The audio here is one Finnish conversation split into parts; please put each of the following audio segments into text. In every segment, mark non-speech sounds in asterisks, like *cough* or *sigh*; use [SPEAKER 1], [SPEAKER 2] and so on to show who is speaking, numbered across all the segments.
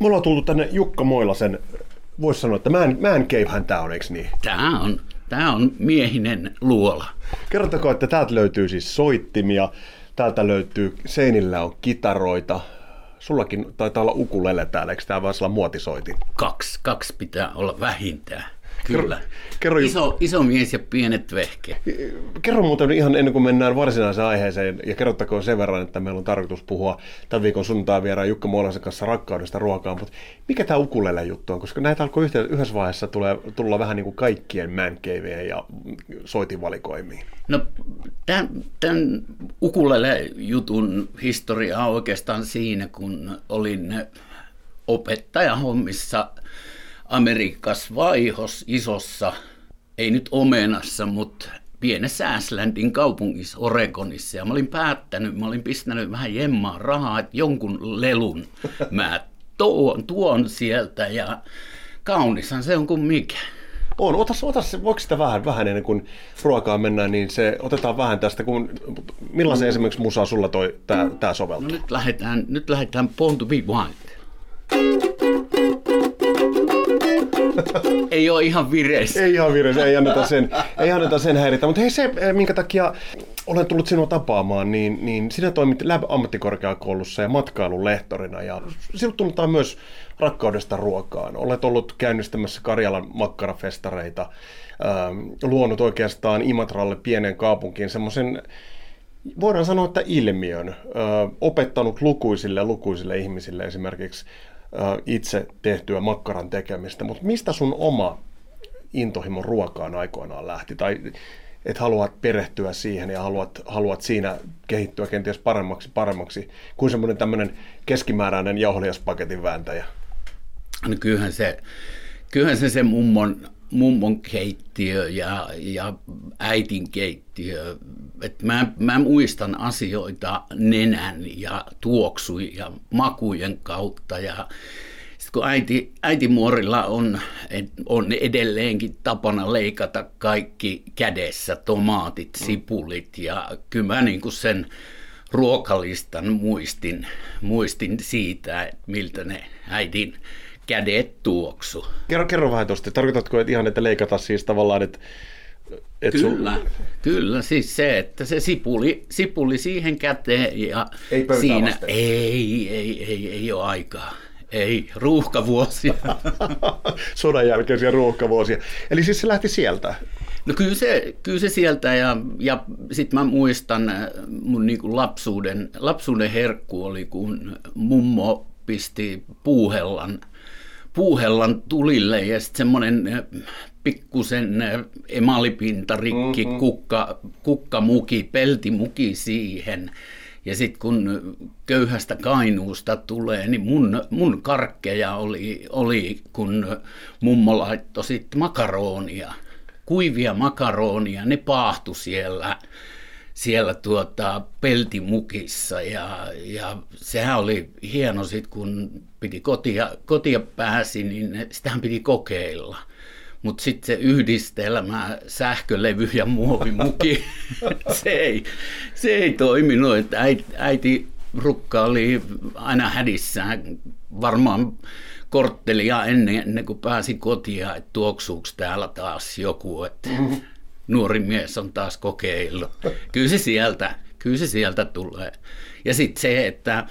[SPEAKER 1] Me ollaan tultu tänne Jukka Moilasen, voisi sanoa, että man, man cavehän tämä on, eikö niin?
[SPEAKER 2] Tämä on, tämä on miehinen luola.
[SPEAKER 1] Kertokaa, että täältä löytyy siis soittimia, täältä löytyy, seinillä on kitaroita, sullakin taitaa olla ukulele täällä, eikö tämä vaan muotisoitin?
[SPEAKER 2] Kaksi, kaksi pitää olla vähintään. Kyllä.
[SPEAKER 1] Kerro,
[SPEAKER 2] iso, iso mies ja pienet vehke.
[SPEAKER 1] Kerro muuten ihan ennen kuin mennään varsinaiseen aiheeseen, ja kerrottakoon sen verran, että meillä on tarkoitus puhua tämän viikon sunnuntai vieraan Jukka Muolaisen kanssa rakkaudesta ruokaan, mutta mikä tämä ukulele juttu on? Koska näitä alkoi yhdessä vaiheessa tulee, tulla vähän niin kuin kaikkien mancaveen ja soitinvalikoimiin.
[SPEAKER 2] No tämän, tämän ukulele-jutun historia on oikeastaan siinä, kun olin opettajahommissa Amerikassa vaihos isossa, ei nyt omenassa, mutta pienessä Ashlandin kaupungissa Oregonissa. Ja mä olin päättänyt, mä olin pistänyt vähän jemmaa rahaa, että jonkun lelun mä tuon, tuon sieltä ja kaunishan se on kuin mikä.
[SPEAKER 1] On, otas, otas, voiko sitä vähän, vähän ennen kuin ruokaa mennään, niin se, otetaan vähän tästä, kun, millaisen mm. esimerkiksi musaa sulla toi, tää, tää soveltuu?
[SPEAKER 2] No nyt lähdetään, nyt lähdetään Born to be Wild. *laughs* ei ole ihan vireessä.
[SPEAKER 1] Ei ihan vireessä, ei anneta sen, ei anneta sen häiritä. Mutta hei se, eh, minkä takia olen tullut sinua tapaamaan, niin, niin sinä toimit Lab-ammattikorkeakoulussa ja matkailun lehtorina ja sinut tunnetaan myös rakkaudesta ruokaan. Olet ollut käynnistämässä Karjalan makkarafestareita, ähm, luonut oikeastaan Imatralle pienen kaupunkiin semmoisen voidaan sanoa, että ilmiön, ö, äh, opettanut lukuisille lukuisille ihmisille esimerkiksi itse tehtyä makkaran tekemistä, mutta mistä sun oma intohimo ruokaan aikoinaan lähti? Tai että haluat perehtyä siihen ja haluat, haluat siinä kehittyä kenties paremmaksi paremmaksi kuin semmoinen tämmöinen keskimääräinen jauheliaspaketin vääntäjä?
[SPEAKER 2] No kyllähän se, kyllähän se, se mummon mummon keittiö ja, ja äitin keittiö. Et mä, mä muistan asioita nenän ja tuoksujen ja makujen kautta ja sitten kun äiti, äitimuorilla on, on edelleenkin tapana leikata kaikki kädessä, tomaatit, mm. sipulit ja kyllä mä niin kuin sen ruokalistan muistin, muistin siitä, että miltä ne äidin kädet tuoksu.
[SPEAKER 1] Kerro, kerro vähän tuosta. Tarkoitatko että ihan, että leikata siis tavallaan, että
[SPEAKER 2] et kyllä, sun... kyllä, siis se, että se sipuli, sipuli siihen käteen ja
[SPEAKER 1] ei
[SPEAKER 2] siinä ei, ei, ei, ei ole aikaa. Ei, ruuhkavuosia. *laughs*
[SPEAKER 1] Sodan jälkeisiä ruuhkavuosia. Eli siis se lähti sieltä?
[SPEAKER 2] No kyllä se, kyllä se sieltä ja, ja sitten mä muistan äh, mun niinku lapsuuden, lapsuuden herkku oli, kun mummo pisti puuhellan puuhellan tulille ja sitten semmoinen eh, pikkusen eh, emalipintarikki, mm-hmm. kukka, kukkamuki, peltimuki siihen. Ja sitten kun köyhästä kainuusta tulee, niin mun, mun karkkeja oli, oli, kun mummo laittoi sitten makaronia, kuivia makaronia, ne paahtu siellä siellä tuota, peltimukissa ja, ja sehän oli hieno sit, kun piti kotia, kotia pääsi, niin sitähän piti kokeilla. Mutta sitten se yhdistelmä, sähkölevy ja muovimuki, *laughs* se, ei, se ei toiminut. Että äiti, äiti Rukka oli aina hädissään varmaan korttelia ennen, ennen kuin pääsi kotia, että tuoksuuko täällä taas joku. Että mm-hmm nuori mies on taas kokeillut. Kyllä se sieltä, kyllä se sieltä tulee. Ja sitten se, että,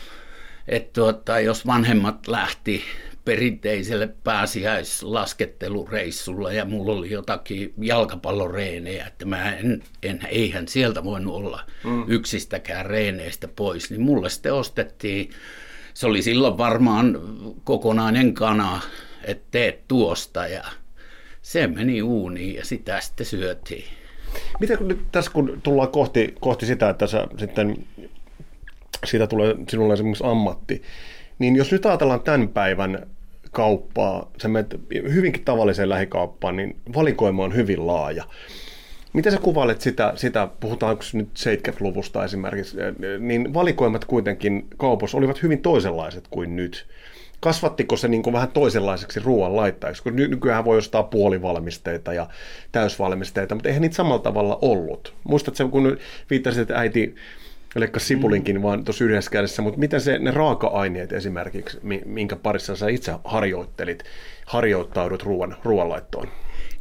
[SPEAKER 2] että tuota, jos vanhemmat lähti perinteiselle pääsiäislaskettelureissulle ja mulla oli jotakin jalkapalloreenejä, että mä en, en, eihän sieltä voinut olla mm. yksistäkään reeneistä pois, niin mulle sitten ostettiin, se oli silloin varmaan kokonainen kana, että teet tuosta ja se meni uuniin ja sitä sitten syötiin.
[SPEAKER 1] Kun nyt tässä kun tullaan kohti, kohti sitä, että sä sitten siitä tulee sinulle esimerkiksi ammatti, niin jos nyt ajatellaan tämän päivän kauppaa, sä menet hyvinkin tavalliseen lähikauppaan, niin valikoima on hyvin laaja. Miten sä kuvailet sitä, sitä puhutaanko nyt 70-luvusta esimerkiksi, niin valikoimat kuitenkin kaupassa olivat hyvin toisenlaiset kuin nyt kasvattiko se niin kuin vähän toisenlaiseksi ruoan laittajaksi, kun nykyään voi ostaa puolivalmisteita ja täysvalmisteita, mutta eihän niitä samalla tavalla ollut. Muistatko, kun viittasit, että äiti Leikka sipulinkin mm. vaan tuossa yhdessä kädessä, mutta miten se, ne raaka-aineet esimerkiksi, minkä parissa sä itse harjoittelit, harjoittaudut ruoan, ruoanlaittoon?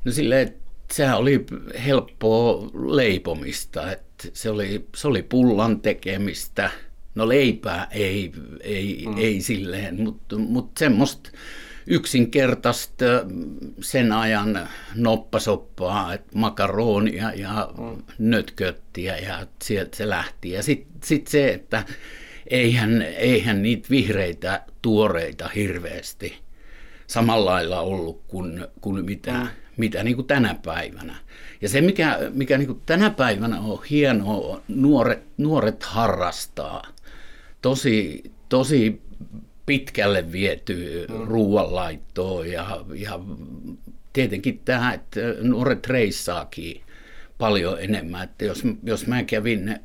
[SPEAKER 2] No silleen, sehän oli helppoa leipomista, että se oli, se oli pullan tekemistä. No leipää ei, ei, mm. ei silleen, mutta, mutta semmoista yksinkertaista sen ajan noppasoppaa, että makaronia ja mm. nötköttiä ja sieltä se lähti. Ja sitten sit se, että eihän, eihän niitä vihreitä tuoreita hirveästi samalla lailla ollut kuin, kuin mitä, mm. mitä niin kuin tänä päivänä. Ja se, mikä, mikä niin kuin tänä päivänä on hienoa, nuoret, nuoret harrastaa tosi, tosi pitkälle viety mm. ruoanlaittoa ja, ja tietenkin tähän, että nuoret reissaakin paljon enemmän. Että jos, jos mä kävin,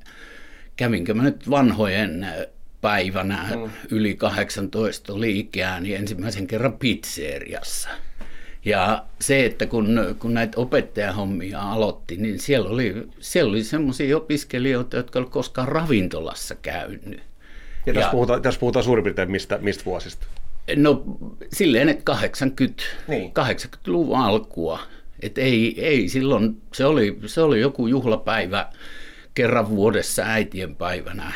[SPEAKER 2] kävinkö mä nyt vanhojen päivänä mm. yli 18 liikeää, niin ensimmäisen kerran pizzeriassa. Ja se, että kun, kun näitä opettajahommia aloitti, niin siellä oli, siellä oli sellaisia opiskelijoita, jotka olivat koskaan ravintolassa käynyt.
[SPEAKER 1] Ja tässä, ja, puhutaan, tässä puhutaan suurin piirtein mistä, mistä vuosista?
[SPEAKER 2] No silleen, että 80, niin. 80-luvun alkua. Et ei, ei silloin, se oli, se oli joku juhlapäivä kerran vuodessa äitien päivänä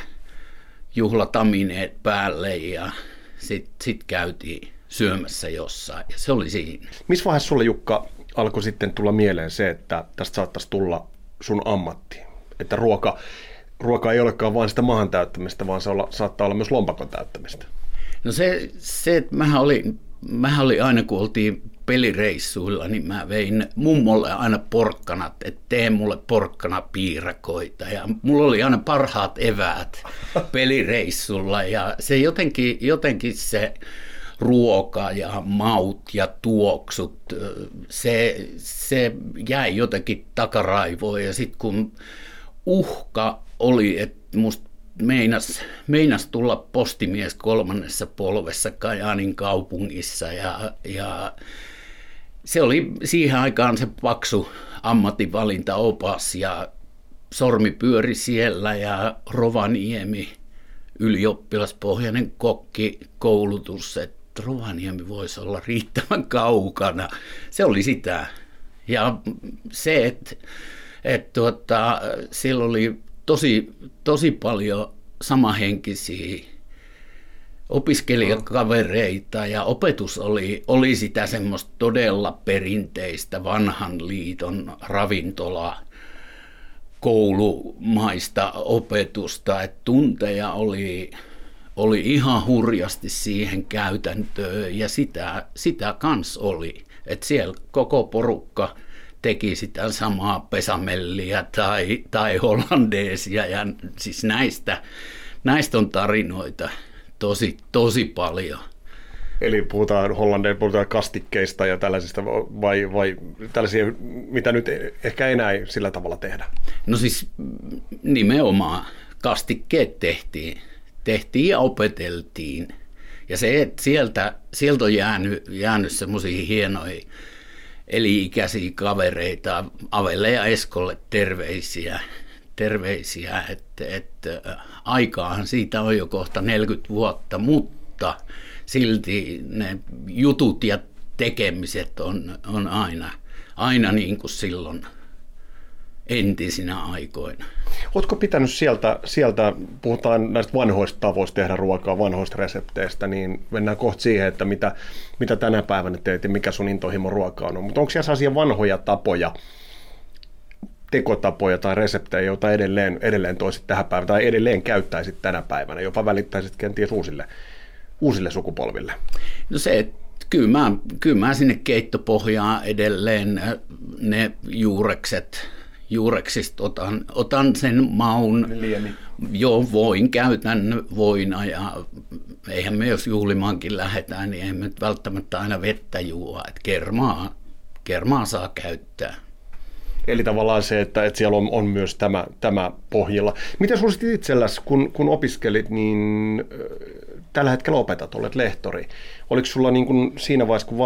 [SPEAKER 2] juhlatamineet päälle ja sitten sit käytiin syömässä jossain ja se oli siinä.
[SPEAKER 1] Missä vaiheessa sulle Jukka alkoi sitten tulla mieleen se, että tästä saattaisi tulla sun ammatti? Että ruoka, ruoka ei olekaan vain sitä maahan täyttämistä, vaan se olla, saattaa olla myös lompakon täyttämistä.
[SPEAKER 2] No se, se että mähän olin, mähän olin aina kun oltiin pelireissuilla, niin mä vein mummolle aina porkkanat, että tee mulle porkkana piirakoita. Ja mulla oli aina parhaat eväät *laughs* pelireissulla ja se jotenkin, jotenkin se ruoka ja maut ja tuoksut, se, se jäi jotenkin takaraivoon ja sitten kun uhka oli, että musta meinas, meinas tulla postimies kolmannessa polvessa Kajaanin kaupungissa ja, ja se oli siihen aikaan se paksu ammatinvalintaopas ja sormi pyöri siellä ja Rovaniemi ylioppilaspohjainen kokkikoulutus, että Rovaniemi voisi olla riittävän kaukana. Se oli sitä. Ja se, että, että tuota, siellä oli tosi, tosi paljon samahenkisiä opiskelijakavereita ja opetus oli, oli sitä semmoista todella perinteistä vanhan liiton ravintola koulumaista opetusta, että tunteja oli, oli ihan hurjasti siihen käytäntöön ja sitä, sitä kans oli, että siellä koko porukka – teki sitä samaa pesamellia tai, tai hollandeesia ja siis näistä, näistä on tarinoita tosi, tosi paljon.
[SPEAKER 1] Eli puhutaan hollandeista, puhutaan kastikkeista ja tällaisista, vai, vai tällaisia, mitä nyt ehkä enää ei sillä tavalla tehdä?
[SPEAKER 2] No siis nimenomaan kastikkeet tehtiin, tehtiin ja opeteltiin. Ja se, että sieltä, sieltä on jäänyt, jäänyt semmoisia hienoja eli-ikäisiä kavereita, Avelle ja Eskolle terveisiä, terveisiä että, että aikaahan siitä on jo kohta 40 vuotta, mutta silti ne jutut ja tekemiset on, on aina, aina niin kuin silloin entisinä aikoina.
[SPEAKER 1] Oletko pitänyt sieltä, sieltä, puhutaan näistä vanhoista tavoista tehdä ruokaa, vanhoista resepteistä, niin mennään kohta siihen, että mitä, mitä tänä päivänä teet ja mikä sun intohimo ruoka on. Mutta onko siellä sellaisia vanhoja tapoja, tekotapoja tai reseptejä, joita edelleen, edelleen toisit tähän päivään tai edelleen käyttäisit tänä päivänä, jopa välittäisit kenties uusille, uusille sukupolville?
[SPEAKER 2] No se, että kyllä mä, kyllä mä sinne keittopohjaan edelleen ne juurekset, juureksista otan, otan sen maun.
[SPEAKER 1] Liemi.
[SPEAKER 2] Joo, voin käytän voina ja eihän me jos juhlimaankin lähdetään, niin emme välttämättä aina vettä juo. Että kermaa, kermaa saa käyttää.
[SPEAKER 1] Eli tavallaan se, että, että siellä on, on myös tämä, tämä pohjilla. Miten sinulla itselläsi, kun, kun opiskelit, niin tällä hetkellä opetat, olet lehtori. Oliko sulla niin kuin siinä vaiheessa, kun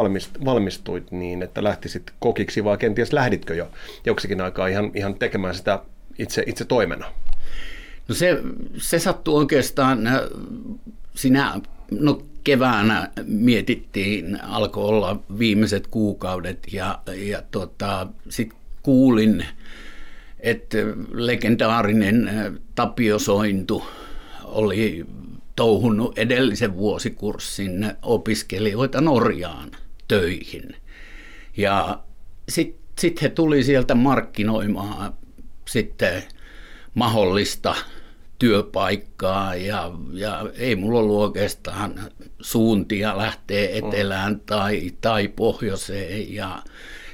[SPEAKER 1] valmistuit, niin että lähtisit kokiksi, vai kenties lähditkö jo joksikin aikaa ihan, ihan tekemään sitä itse, itse toimena?
[SPEAKER 2] No se, se sattui oikeastaan, äh, sinä, no keväänä mietittiin, alkoi olla viimeiset kuukaudet ja, ja tota, sitten kuulin, että legendaarinen äh, Tapio Sointu oli touhunut edellisen vuosikurssin opiskelijoita Norjaan töihin. Ja sitten sit he tuli sieltä markkinoimaan sitten mahdollista työpaikkaa ja, ja ei mulla ollut oikeastaan suuntia lähteä etelään tai, tai pohjoiseen ja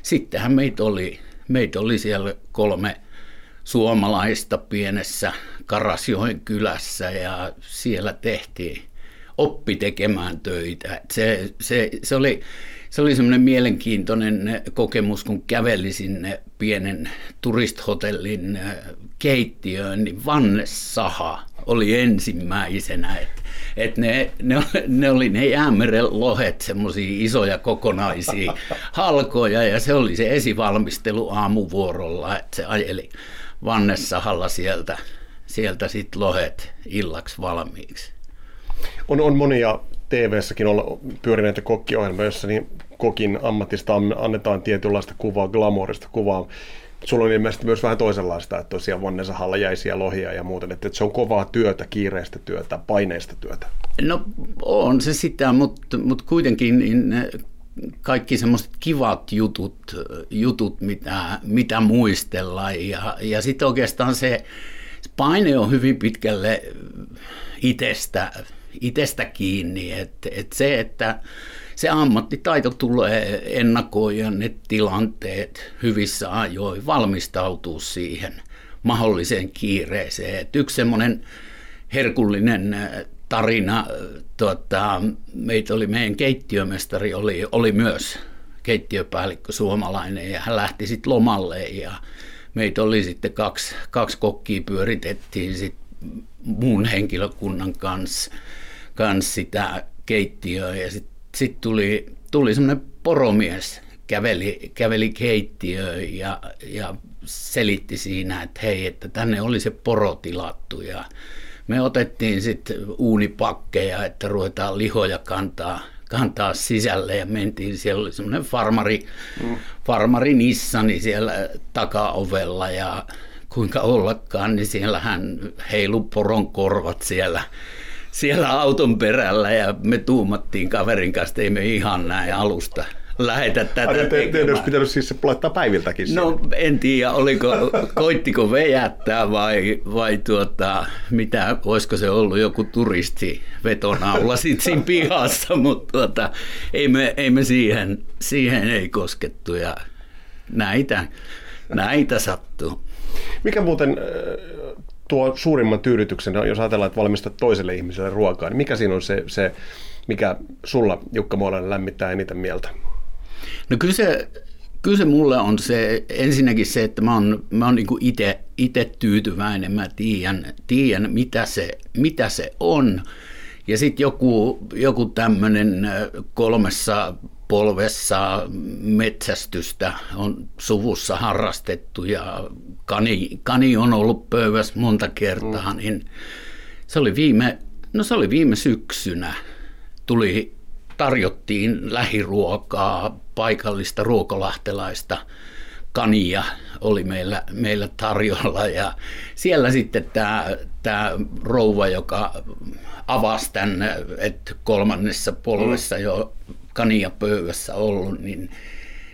[SPEAKER 2] sittenhän meitä oli, meitä oli siellä kolme suomalaista pienessä Karasjoen kylässä ja siellä tehtiin, oppi tekemään töitä. Se, se, se oli, se oli semmoinen mielenkiintoinen kokemus, kun käveli sinne pienen turisthotellin keittiöön, niin Vanne Saha oli ensimmäisenä. Että et ne, ne, ne, oli ne jäämeren lohet, semmoisia isoja kokonaisia halkoja, ja se oli se esivalmistelu aamuvuorolla, että se ajeli Vanne Sahalla sieltä, sieltä sitten lohet illaksi valmiiksi.
[SPEAKER 1] On, on monia TV-säkin olla pyörineitä kokkiohjelmia, joissa niin kokin ammatista annetaan tietynlaista kuvaa, glamourista kuvaa. Sulla on ilmeisesti myös vähän toisenlaista, että tosiaan Vannessa hallajäisiä lohia ja muuten, että se on kovaa työtä, kiireistä työtä, paineista työtä.
[SPEAKER 2] No on se sitä, mutta, mutta kuitenkin niin kaikki semmoiset kivat jutut, jutut mitä, mitä muistellaan ja, ja sitten oikeastaan se paine on hyvin pitkälle itsestä, itsestä kiinni, että et se, että se ammattitaito tulee ennakoida ne tilanteet hyvissä ajoin, valmistautuu siihen mahdolliseen kiireeseen. Et yksi semmoinen herkullinen äh, tarina, tuota, meitä oli, meidän keittiömestari oli, oli myös keittiöpäällikkö suomalainen ja hän lähti sitten lomalle ja meitä oli sitten kaksi, kaksi kokkia pyöritettiin sitten muun henkilökunnan kanssa, kanssa sitä keittiöä ja sitten sitten tuli, tuli semmoinen poromies, käveli, käveli keittiöön ja, ja selitti siinä, että hei, että tänne oli se poro tilattu. Ja me otettiin sitten uunipakkeja, että ruvetaan lihoja kantaa, kantaa sisälle ja mentiin, siellä oli semmoinen farmari, mm. farmari Nissani siellä takaovella ja kuinka ollakaan, niin siellä hän heilu poron korvat siellä siellä auton perällä ja me tuumattiin kaverin kanssa, että ei me ihan näin alusta lähetä tätä Ai, te,
[SPEAKER 1] te olisi pitänyt siis laittaa päiviltäkin
[SPEAKER 2] No en tiedä, oliko, koittiko *laughs* vejättää vai, vai tuota, mitä, olisiko se ollut joku turisti vetonaula *laughs* sitten siinä pihassa, mutta tuota, ei, me, ei me siihen, siihen ei koskettu ja näitä, näitä sattuu.
[SPEAKER 1] Mikä muuten tuo suurimman tyydytyksen, jos ajatellaan, että valmistat toiselle ihmiselle ruokaa, niin mikä siinä on se, se mikä sulla, Jukka Muolainen, lämmittää eniten mieltä?
[SPEAKER 2] No kyllä se, kyllä se mulle on se, ensinnäkin se, että mä oon, mä oon niin itse tyytyväinen, mä tiedän, tiedän mitä, se, mitä se on. Ja sitten joku, joku tämmöinen kolmessa polvessa metsästystä on suvussa harrastettu ja kani, kani on ollut pöydässä monta kertaa, mm. niin se oli viime, no se oli viime syksynä. Tuli, tarjottiin lähiruokaa, paikallista ruokolahtelaista kania oli meillä, meillä tarjolla ja siellä sitten tämä, tämä rouva, joka avasi tämän, että kolmannessa polvessa mm. jo kania pöydässä ollut, niin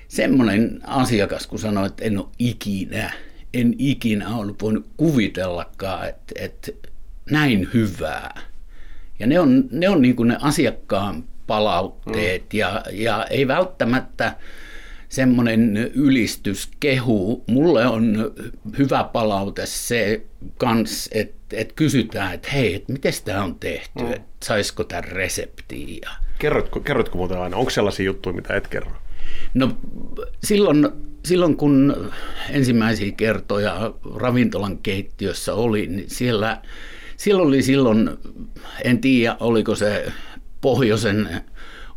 [SPEAKER 2] semmoinen asiakas, kun sanoi, että en ole ikinä, en ikinä ollut voinut kuvitellakaan, että, että näin hyvää. Ja ne on ne, on niin kuin ne asiakkaan palautteet mm. ja, ja ei välttämättä semmoinen ylistys, kehu. Mulle on hyvä palaute se kans, että et kysytään, että hei, että miten tämä on tehty, mm. että saisiko tämän reseptiin.
[SPEAKER 1] Kerrotko, kerrotko muuten aina, onko sellaisia juttuja, mitä et kerro?
[SPEAKER 2] No silloin, silloin kun ensimmäisiä kertoja ravintolan keittiössä oli, niin siellä, siellä oli silloin, en tiedä oliko se pohjoisen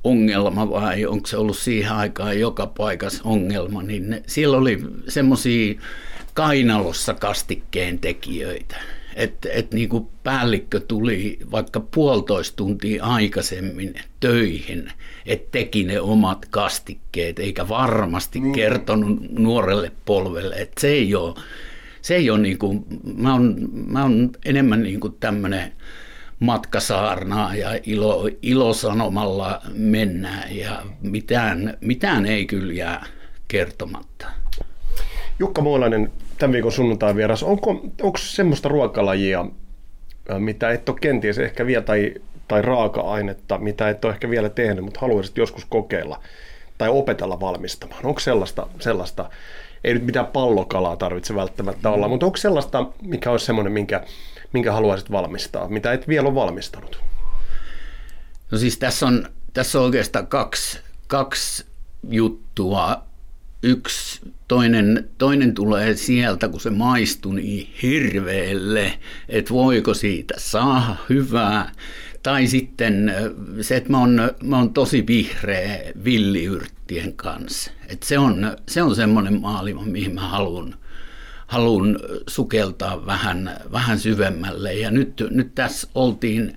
[SPEAKER 2] ongelma vai onko se ollut siihen aikaan joka paikassa ongelma, niin siellä oli semmoisia kainalossa kastikkeen tekijöitä. Että et niin kuin päällikkö tuli vaikka puolitoista tuntia aikaisemmin töihin, että teki ne omat kastikkeet, eikä varmasti mm. kertonut nuorelle polvelle, että se ei ole, se ei ole niin kuin, mä oon, mä oon enemmän niin kuin tämmöinen matkasaarnaa ja ilo, ilosanomalla mennään ja mitään, mitään ei kyllä jää kertomatta.
[SPEAKER 1] Jukka Muolainen, tämän viikon sunnuntai vieras. Onko, onko semmoista ruokalajia, mitä et ole kenties ehkä vielä, tai, tai raaka-ainetta, mitä et ole ehkä vielä tehnyt, mutta haluaisit joskus kokeilla tai opetella valmistamaan? Onko sellaista, sellaista ei nyt mitään pallokalaa tarvitse välttämättä olla, mm. mutta onko sellaista, mikä olisi semmoinen, minkä, minkä haluaisit valmistaa, mitä et vielä ole valmistanut?
[SPEAKER 2] No siis tässä on, tässä on oikeastaan kaksi, kaksi juttua yksi, toinen, toinen tulee sieltä, kun se maistuu niin hirveelle, että voiko siitä saada hyvää. Tai sitten se, että mä oon, mä oon tosi vihreä villiyrttien kanssa. että se on, se on semmoinen maailma, mihin mä haluan, haluan sukeltaa vähän, vähän syvemmälle. Ja nyt, nyt tässä oltiin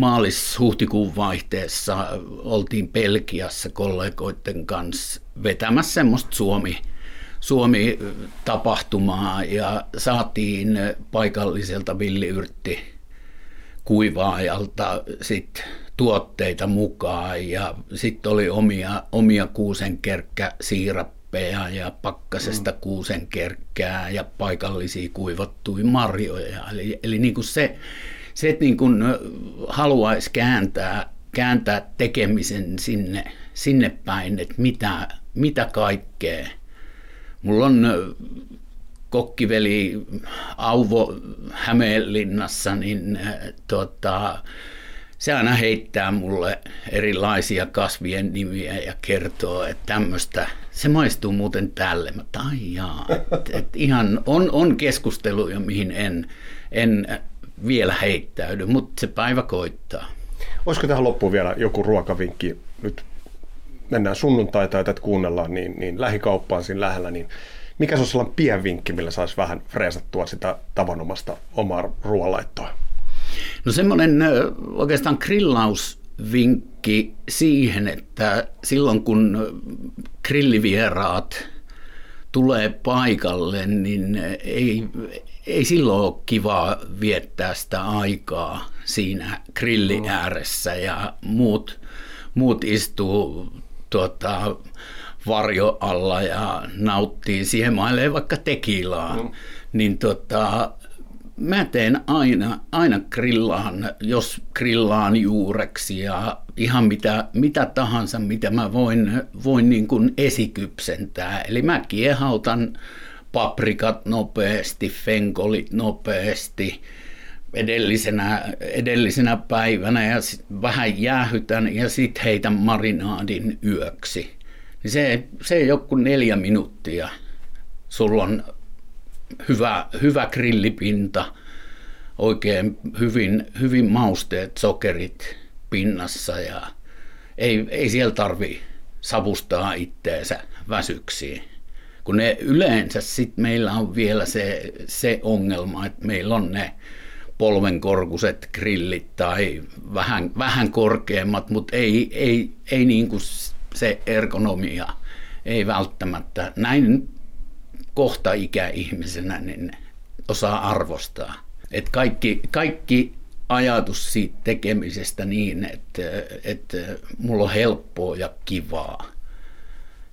[SPEAKER 2] maalis-huhtikuun vaihteessa oltiin Pelkiassa kollegoiden kanssa vetämässä semmoista Suomi, Suomi-tapahtumaa ja saatiin paikalliselta villiyrtti kuivaajalta sit tuotteita mukaan ja sitten oli omia, omia kuusenkerkkä siirappeja ja pakkasesta mm. kuusenkerkkää ja paikallisia kuivattuja marjoja. Eli, eli niin kuin se, se, että niin kuin haluaisi kääntää, kääntää tekemisen sinne, sinne päin, että mitä, mitä kaikkea. Mulla on kokkiveli Auvo Hämeenlinnassa, niin tota, se aina heittää mulle erilaisia kasvien nimiä ja kertoo, että tämmöistä, se maistuu muuten tälle. Mä tai jaa, et, et ihan on, on keskusteluja, mihin en, en vielä heittäydy, mutta se päivä koittaa.
[SPEAKER 1] Olisiko tähän loppuun vielä joku ruokavinkki? Nyt mennään sunnuntaita ja tätä kuunnellaan, niin, niin lähikauppaan siinä lähellä, niin mikä se olisi sellainen pien vinkki, millä saisi vähän freesattua sitä tavanomasta omaa ruoanlaittoa?
[SPEAKER 2] No semmoinen oikeastaan grillausvinkki siihen, että silloin kun grillivieraat tulee paikalle, niin ei, ei silloin ole kiva viettää sitä aikaa siinä grillin ääressä ja muut, muut istuu tuota, varjo alla ja nauttii, siihen mailee vaikka tekilaa, mm. niin tota, mä teen aina, aina grillaan, jos grillaan juureksi ja ihan mitä, mitä tahansa, mitä mä voin, voin niin kuin esikypsentää. Eli mä kiehautan paprikat nopeasti, fenkolit nopeasti edellisenä, edellisenä päivänä ja sit vähän jäähytän ja sitten heitän marinaadin yöksi. Niin se, se ole kuin neljä minuuttia. Sulla on hyvä, hyvä grillipinta, oikein hyvin, hyvin mausteet, sokerit pinnassa ja ei, ei siellä tarvi savustaa itteensä väsyksiin. Kun ne yleensä sitten meillä on vielä se, se ongelma, että meillä on ne polvenkorkuiset grillit tai vähän, vähän korkeammat, mutta ei, ei, ei niin kuin se ergonomia ei välttämättä näin kohta ikäihmisenä niin osaa arvostaa. Et kaikki, kaikki ajatus siitä tekemisestä niin, että, että mulla on helppoa ja kivaa.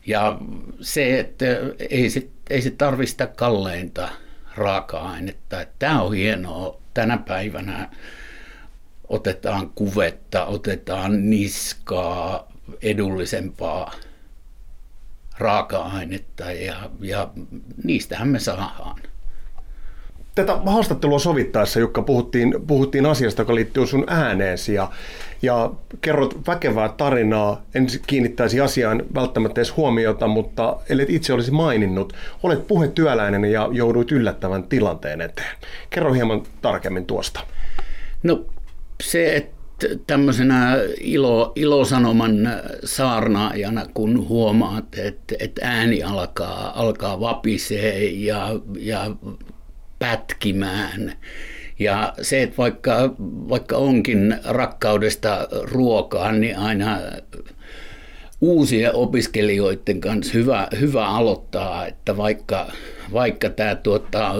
[SPEAKER 2] Ja se, että ei se, ei se tarvitse sitä kalleinta raaka-ainetta. Tämä on hienoa tänä päivänä. Otetaan kuvetta, otetaan niskaa, edullisempaa raaka-ainetta ja, ja niistähän me saadaan.
[SPEAKER 1] Tätä haastattelua sovittaessa, Jukka, puhuttiin, puhuttiin asiasta, joka liittyy sun ääneesi ja, ja kerrot väkevää tarinaa. En kiinnittäisi asiaan välttämättä edes huomiota, mutta ellet itse olisi maininnut, olet puhetyöläinen ja jouduit yllättävän tilanteen eteen. Kerro hieman tarkemmin tuosta.
[SPEAKER 2] No se, että tämmöisenä ilo, ilosanoman saarnaajana, kun huomaat, että, että ääni alkaa, alkaa vapisee ja, ja pätkimään, Ja se, että vaikka, vaikka onkin rakkaudesta ruokaa, niin aina uusien opiskelijoiden kanssa hyvä, hyvä aloittaa, että vaikka, vaikka tämä tuottaa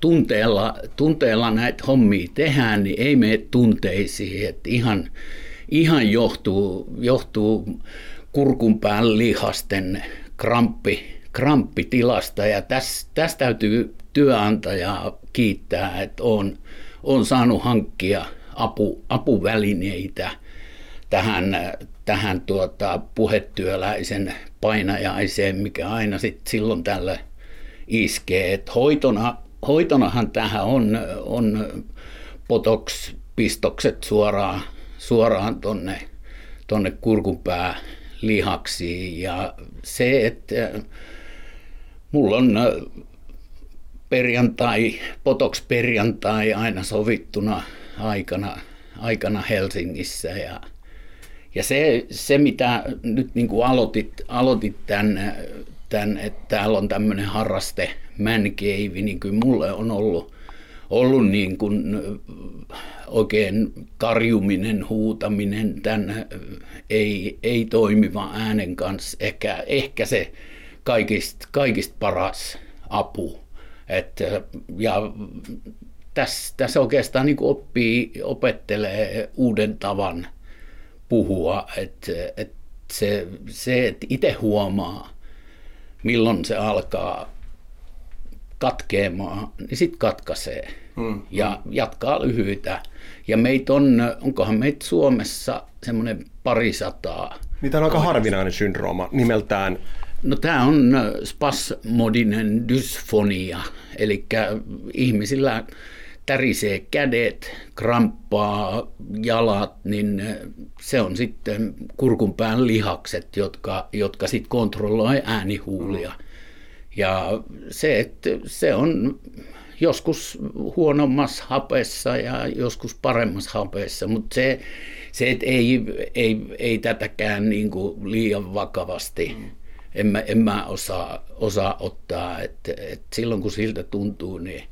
[SPEAKER 2] tunteella, tunteella näitä hommia tehdään, niin ei mene tunteisiin. Että ihan, ihan johtuu, johtuu kurkunpään lihasten kramppi, kramppitilasta ja tästä täs täytyy työnantajaa kiittää, että on, on saanut hankkia apu, apuvälineitä tähän, tähän tuota, puhetyöläisen painajaiseen, mikä aina sit silloin tällä iskee. Et hoitona, hoitonahan tähän on, on potox-pistokset suoraan, suoraan tonne, tonne kurkunpää lihaksiin ja se, että mulla on perjantai, potoks perjantai aina sovittuna aikana, aikana Helsingissä ja, ja se, se, mitä nyt niin kuin aloitit, aloitit tämän, tämän, että täällä on tämmöinen harraste man cave, niin kyllä mulle on ollut, ollut niin kuin oikein karjuminen, huutaminen tämän ei, ei toimiva äänen kanssa ehkä, ehkä se kaikista, kaikista paras apu. Et, ja tässä, tässä oikeastaan niin oppii, opettelee uuden tavan puhua, että et se, se että itse huomaa, milloin se alkaa katkeamaan, niin sitten katkaisee hmm. ja jatkaa lyhyitä. Ja meitä on, onkohan meitä Suomessa semmoinen parisataa.
[SPEAKER 1] Niin tämä on aika harvinainen syndrooma nimeltään
[SPEAKER 2] No tämä on spasmodinen dysfonia, eli ihmisillä tärisee kädet, kramppaa jalat, niin se on sitten kurkunpään lihakset, jotka, jotka sitten kontrolloi äänihuulia. Ja se, että se on joskus huonommassa hapessa ja joskus paremmassa hapessa, mutta se, se että ei, ei, ei tätäkään niin liian vakavasti mm en mä, en mä osaa, osaa ottaa. että et silloin kun siltä tuntuu, niin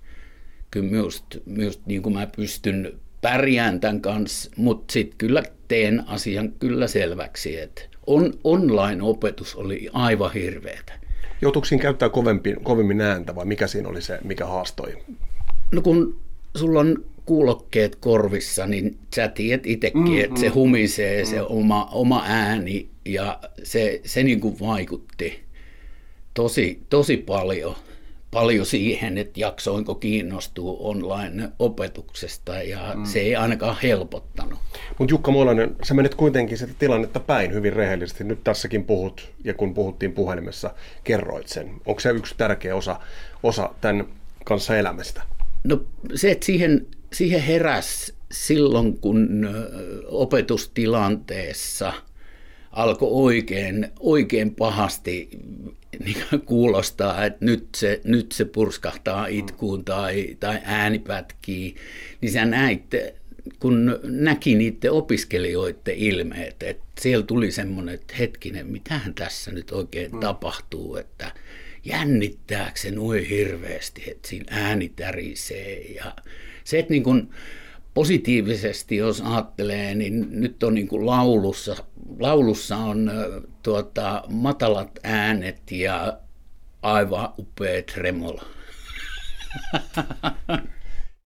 [SPEAKER 2] kyllä myös, myös niin kuin mä pystyn pärjään tämän kanssa, mutta sitten kyllä teen asian kyllä selväksi, että on, online-opetus oli aivan hirveätä.
[SPEAKER 1] Joutuiko siinä käyttää kovempi, kovemmin ääntä vai mikä siinä oli se, mikä haastoi?
[SPEAKER 2] No kun sulla on kuulokkeet korvissa, niin sä tiedät itsekin, mm, että se humisee mm. se oma, oma ääni ja se, se niin kuin vaikutti tosi, tosi paljon, paljon siihen, että jaksoinko kiinnostua online-opetuksesta ja mm. se ei ainakaan helpottanut.
[SPEAKER 1] Mutta Jukka Muolainen, sä menet kuitenkin sitä tilannetta päin hyvin rehellisesti. Nyt tässäkin puhut ja kun puhuttiin puhelimessa, kerroit sen. Onko se yksi tärkeä osa, osa tämän kanssa elämästä?
[SPEAKER 2] No se, että siihen, siihen heräs silloin, kun opetustilanteessa – alkoi oikein, oikein pahasti niin kuulostaa, että nyt se, nyt se purskahtaa itkuun tai, tai ääni pätkii, niin sä näit, kun näki niiden opiskelijoiden ilmeet, että siellä tuli semmoinen, että hetkinen, mitähän tässä nyt oikein mm. tapahtuu, että jännittääkö se noin hirveästi, että siinä ääni tärisee ja se, että niin kun, positiivisesti, jos ajattelee, niin nyt on niin kuin laulussa, laulussa on tuota, matalat äänet ja aivan upea tremola. *laughs*